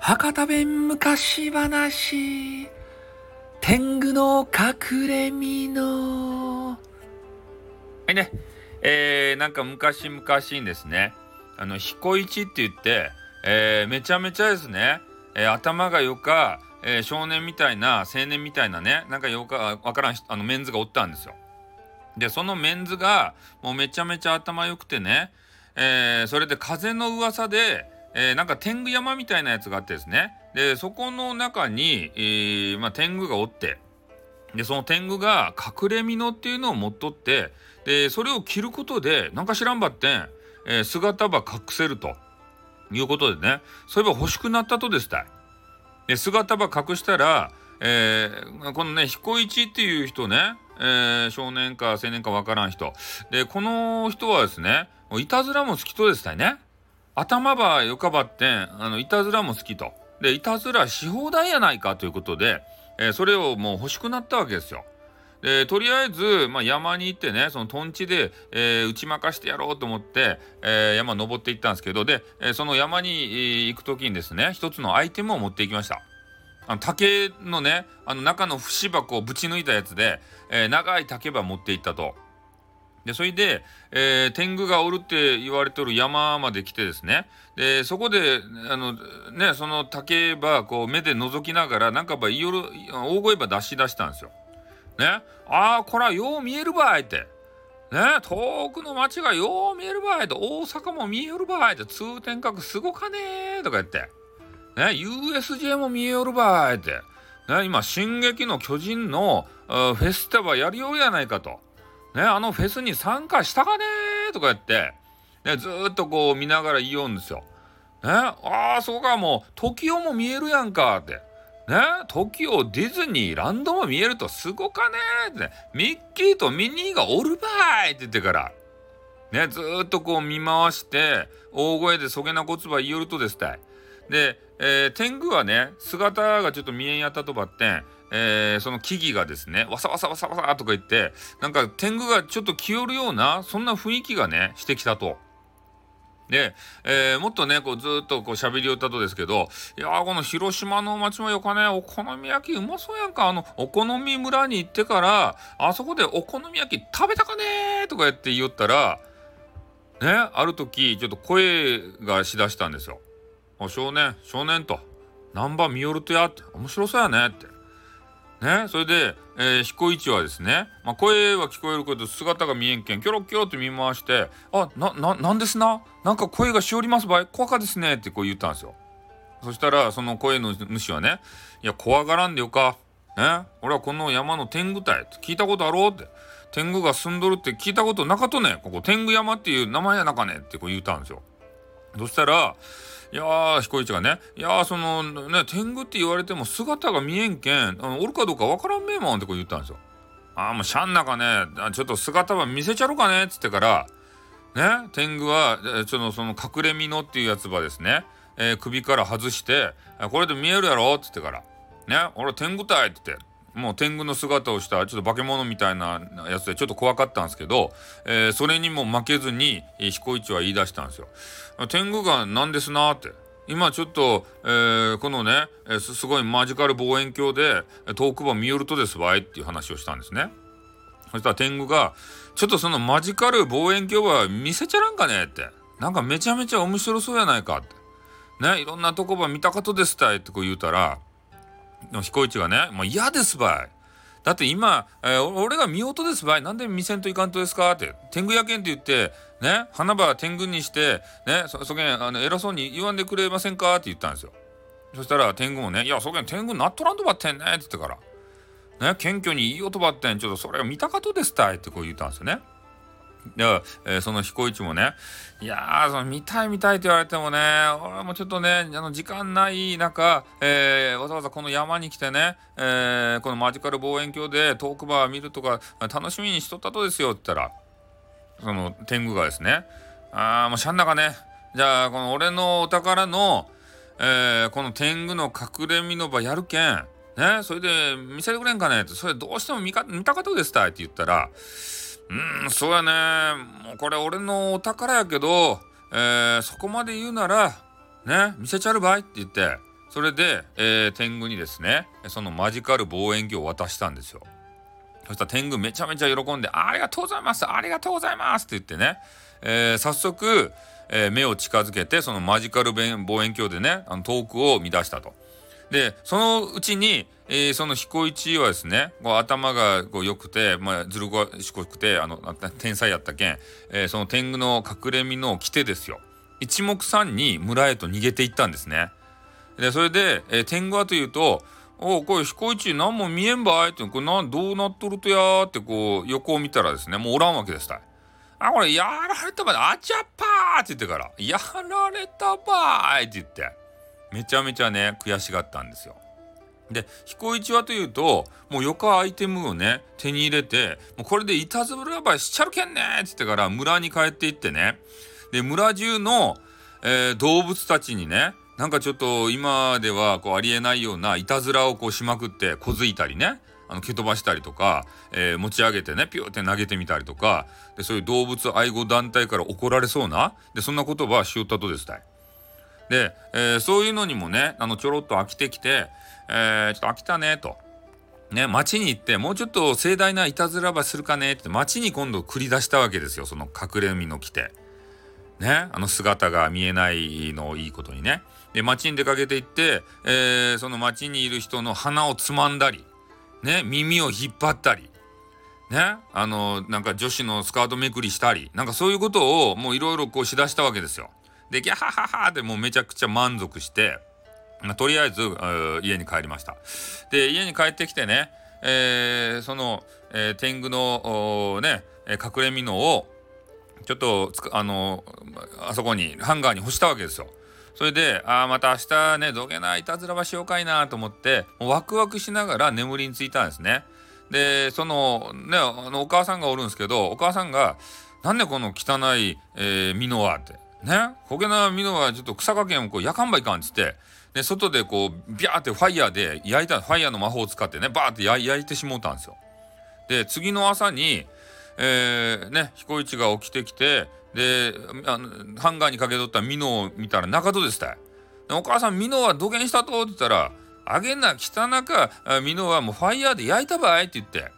博多弁昔話。天狗の隠れ身のはいね。えー、なんか昔々にですねあの彦一って言って、えー、めちゃめちゃですね、えー、頭がよか、えー、少年みたいな青年みたいなねなんかよかわからんあのメンズがおったんですよ。でそのメンズがもうめちゃめちゃ頭良くてね、えー、それで風の噂で、えー、なんか天狗山みたいなやつがあってですねでそこの中に、えー、まあ、天狗がおってでその天狗が隠れ蓑っていうのを持っとってでそれを着ることでなんか知らんばってん、え姿ば隠せるということでねそういえば欲しくなったとですたい。で姿ば隠したら、えこのね彦一っていう人ねえー、少年か青年かわからん人。で、この人はですね、いたずらも好きとですね。頭ばよかばってん、あの、いたずらも好きと。で、いたずらし放題やないかということで、えー、それをもう欲しくなったわけですよ。で、とりあえず、まあ、山に行ってね、そのトンチで、えー、打ち負かしてやろうと思って、えー、山登っていったんですけど、で、えその山に行く時にですね、一つのアイテムを持っていきました。あの竹のねあの中の節箱をぶち抜いたやつで、えー、長い竹ば持っていったと。でそれで、えー、天狗がおるって言われてる山まで来てですねでそこであのねその竹ばこう目で覗きながらなんかば夜大声ば出し出したんですよ。ねああこらよう見えるばいって。ね遠くの町がよう見えるばいと大阪も見えるばいって通天閣すごかねとか言って。ね、USJ も見えよるばいって。ね、今、進撃の巨人のフェスティバやるようやないかと。ね、あのフェスに参加したかねとか言って、ね、ずっとこう見ながら言いようんですよ。ね、ああ、そうか、もう、時をも見えるやんかって。ね、時をディズニーランドも見えるとすごかねってね、ミッキーとミニーがおるばいって言ってから。ね、ずっとこう見回して、大声でそげな言葉言いよるとですたい。で、えー、天狗はね姿がちょっと見えんやったとばってん、えー、その木々がですねわさわさわさわさとか言ってなんか天狗がちょっと気負るようなそんな雰囲気がねしてきたと。で、えー、もっとね、こうずっとこう喋りよったとですけど、いやこの広島の町もよかね、お好み焼きうまそうやんか。あの、お好み村に行ってから、あそこでお好み焼き食べたかねとか言って言おったら、ね、ある時、ちょっと声がしだしたんですよ。少年少年と。何番見よるとやって。面白そうやねって。ねそれで、えー、彦一はですね、まあ、声は聞こえるけど姿が見えんけんキョロキョロって見回して「あなななんですな？なんか声がしおりますばい？怖かですね」ってこう言ったんですよ。そしたらその声の主はね「いや怖がらんでよか。ね俺はこの山の天狗隊って聞いたことあろう?」って「天狗が住んどるって聞いたことなかとね。ここ天狗山っていう名前やなかね」ってこう言ったんですよ。そしたらいやー、彦一がね、いやー、その、ね、天狗って言われても姿が見えんけん、おるかどうかわからんめえもんってこう言ったんですよ。ああ、もうシャン中ね、ちょっと姿は見せちゃろうかねっつってから、ね、天狗は、ちょっとその隠れ身のっていうやつばですね、えー、首から外して、これで見えるやろっつってから、ね、俺天狗たいって言って、もう天狗の姿をしたちょっと化け物みたいなやつでちょっと怖かったんですけど、えー、それにも負けずに彦一は言い出したんですよ。天狗が何ですなって。今ちょっと、えー、このね、えすごいマジカル望遠鏡で遠くば見よるとですわいっていう話をしたんですね。そしたら天狗が、ちょっとそのマジカル望遠鏡は見せちゃらんかねって。なんかめちゃめちゃ面白そうやないかって。ね、いろんなとこば見たことですたいってこう言うたら、彦一がね、もう嫌ですばい。だって今、えー、俺が見事ですばい。なんで見せんといかんとですかって。天狗やけんって言って、ね、花場天狗にして、ね、そ、そげん、あの、偉そうに言わんでくれませんかって言ったんですよ。そしたら天狗もね、いや、そげん天狗なっとらんとばってんねって言ってから。ね、謙虚にいい音ばってん、ちょっとそれを見たかとですたいってこう言ったんですよね。で、えー、その彦一もね、いやー、その見たい見たいって言われてもね、俺もちょっとね、あの時間ない中、えー、わざわざこの山に来てね、えー、このマジカル望遠鏡で遠くば見るとか楽しみにしとったとですよって言ったら、その天狗がですね、あー、もうしゃん中ね、じゃあこの俺のお宝の、えー、この天狗の隠れ身の場やるけん、ね、それで見せてくれんかねって、それどうしても見か見たかとですたいって言ったら、うんそうやねもうこれ俺のお宝やけど、えー、そこまで言うならね見せちゃるばいって言ってそれで、えー、天狗にですねそのマジカル望遠鏡を渡したんですよ。そしたら天狗めちゃめちゃ喜んで「ありがとうございますありがとうございます」って言ってね、えー、早速、え、目を近づけてそのマジカル望遠鏡でねあの遠くを見出したと。でそのうちに、えー、その彦一はですねこう頭がこう良くて、まあ、ずる賢くてあの天才やったけん、えー、その天狗の隠れ身の来てですよ一目散に村へと逃げていったんですね。でそれで、えー、天狗はというと「おこれ彦一何も見えんばい」って「これどうなっとるとや」ってこう横を見たらですねもうおらんわけですたい。あこれやられたばいあちゃっぱーって言ってから「やられたばい」って言ってめちゃめちゃね悔しがったんですよ。で彦一はというともうよかアイテムをね手に入れてもうこれでいたずらばいしちゃるけんねって言ってから村に帰っていってねで村中の、えー、動物たちにねなんかちょっと今ではこうありえないようないたずらをこうしまくって小づいたりねあの蹴飛ばしたりとか、えー、持ち上げてねピューって投げてみたりとかでそういう動物愛護団体から怒られそうなでそんな言葉はしよったとですたい。で、えー、そういうのにもねあのちょろっと飽きてきて、えー、ちょっと飽きたねと。ね、町に行ってもうちょっと盛大ないたずらばするかねって町に今度繰り出したわけですよその隠れ身の来て。ねあの姿が見えないのをいいことにね。で町に出かけていって、えー、その町にいる人の鼻をつまんだり、ね、耳を引っ張ったり、ね、あのなんか女子のスカートめくりしたりなんかそういうことをもういろいろこうしだしたわけですよ。でギャハハハでもうめちゃくちゃ満足して、まあ、とりあえず家に帰りました。で家に帰ってきてね、えー、その、えー、天狗のね隠れ蓑をちょっとあのあそこにハンガーに干したわけですよ。それで、ああ、また明日ね、どげないたずらばしようかいなと思って、もうワクワクしながら眠りについたんですね。で、その、ね、あのお母さんがおるんですけど、お母さんが、なんでこの汚い、えー、ミノはって。ね、焦げなミノはちょっと草加減をこう焼かんばいかんっつって、で、外でこう、ビャーってファイヤーで焼いた、ファイヤーの魔法を使ってね、バーって焼いてしもうたんですよ。で、次の朝に、えー、ね、彦一が起きてきて、であのハンガーにかけとったミノを見たら中戸でした。お母さんミノはどげんしたとって言ったら「あげな汚かミノはもうファイヤーで焼いたばい」って言って。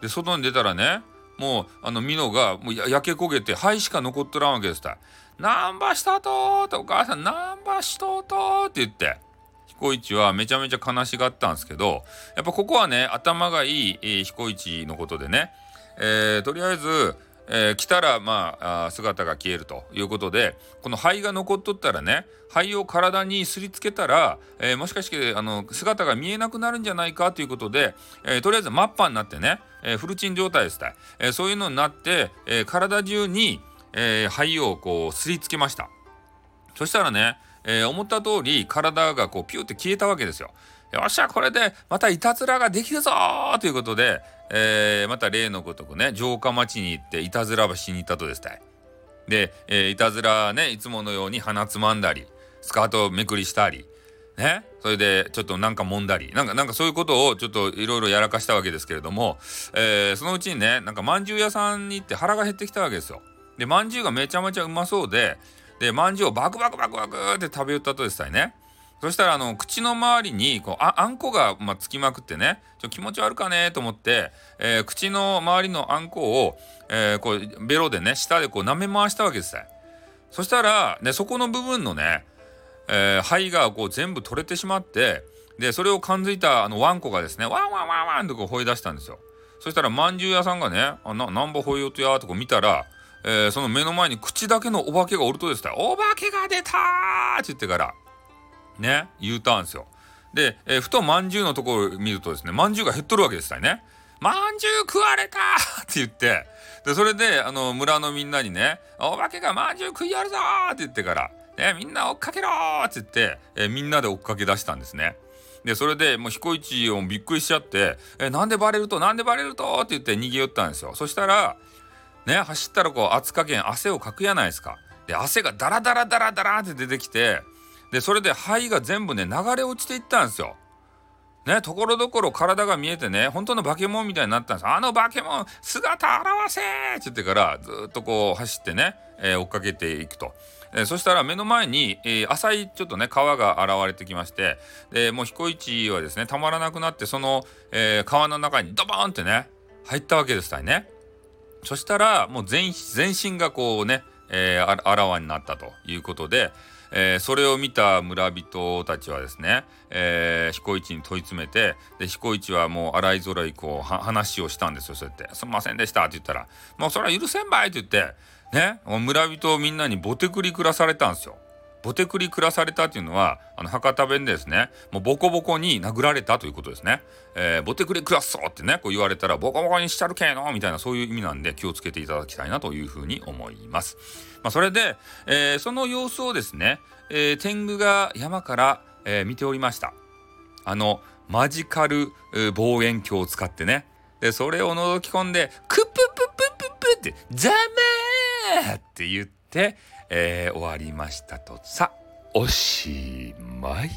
で外に出たらねもうあの美濃がもう焼け焦げて灰しか残っとらんわけですた。なんばしたとってお母さんなんばしととって言って。彦一はめちゃめちゃ悲しがったんですけどやっぱここはね頭がいい、えー、彦一のことでね、えー、とりあえずえー、来たらまあ姿が消えるということでこの灰が残っとったらね灰を体にすりつけたら、えー、もしかしてあの姿が見えなくなるんじゃないかということで、えー、とりあえずマッパになってね、え、フルチン状態ですた、え、そういうのになって、え、体中に、えー、灰をこうすりつけました。そしたらね、え、思った通り体がこうピューって消えたわけですよ。よっしゃこれでまたいたずらができるぞということで、えー、また例のごとくね城下町に行っていたずらばしに行ったとですたい。で、えー、いたずらねいつものように鼻つまんだりスカートめくりしたりねそれでちょっとなんか揉んだりなんかなんかそういうことをちょっといろいろやらかしたわけですけれども、えー、そのうちにねなんかまんじゅう屋さんに行って腹が減ってきたわけですよ。でまんじゅうがめちゃめちゃうまそうででまんじゅうをバクバクバクバクって食べよったとですたいね。そしたらあの口の周りにこうああんこが、まあ、つきまくってねちょ気持ち悪かねと思って、えー、口の周りのあんこを、えー、こうベロでね舌でこう舐め回したわけです。そしたら、ね、そこの部分のね、えー、灰がこう全部取れてしまってでそれを感づいたあのワンコがですねワンワンワンワンとこう吠え出したんですよ。そしたらまんじゅう屋さんがね「あななんぼ吠えようとや」とこ見たら、えー、その目の前に口だけのお化けがおるとですね「お化けが出た!」って言ってから。ね U ターンですよで、えー、ふとまんじゅうのところを見るとですねまんじゅうが減っとるわけですよねまんじゅう食われた って言ってでそれであの村のみんなにね「お化けがまんじゅう食いやるぞ!」って言ってから「ね、みんな追っかけろ!」って言って、えー、みんなで追っかけ出したんですね。でそれでもう彦一をびっくりしちゃって「えなんでバレるとなんでバレると?」って言って逃げ寄ったんですよ。そしたらね走ったらこう熱加減汗をかくやないですか。で汗がダラダラダラダラって出てきてでそれで灰が全部ね流れ落ちていったんですよ。ね、ところどころ体が見えてね、本当の化け物みたいになったんです。あの化け物、姿現せって言ってから、ずっとこう走ってね、えー、追っかけていくと。えー、そしたら目の前に、えー、浅いちょっとね川が現れてきましてでもう彦一はですねたまらなくなってその、えー、川の中にドボーンってね入ったわけですたいね。そしたらもう全身がこうね、えー、あらわになったということで、えー、それを見た村人たちはですね、えー、彦一に問い詰めてで彦一はもう洗いぞらいこう話をしたんですよそうやって「すんませんでした」って言ったら「もうそれは許せんばい」って言ってね村人みんなにぼてくり暮らされたんですよ。ボテクリ暮らされたっていうのはあの博多弁でですね。もうボコボコに殴られたということですね、えー、ボテクリ暮らすぞってねこう言われたらボコボコにしちゃるけのみたいなそういう意味なんで気をつけていただきたいなというふうに思います、まあ、それで、えー、その様子をですね、えー、天狗が山から、え見ておりました。あのマジカル望遠鏡を使ってね。でそれを覗き込んでクップププププって「ザメー!」って言って、えー、終わりましたとさおしまい。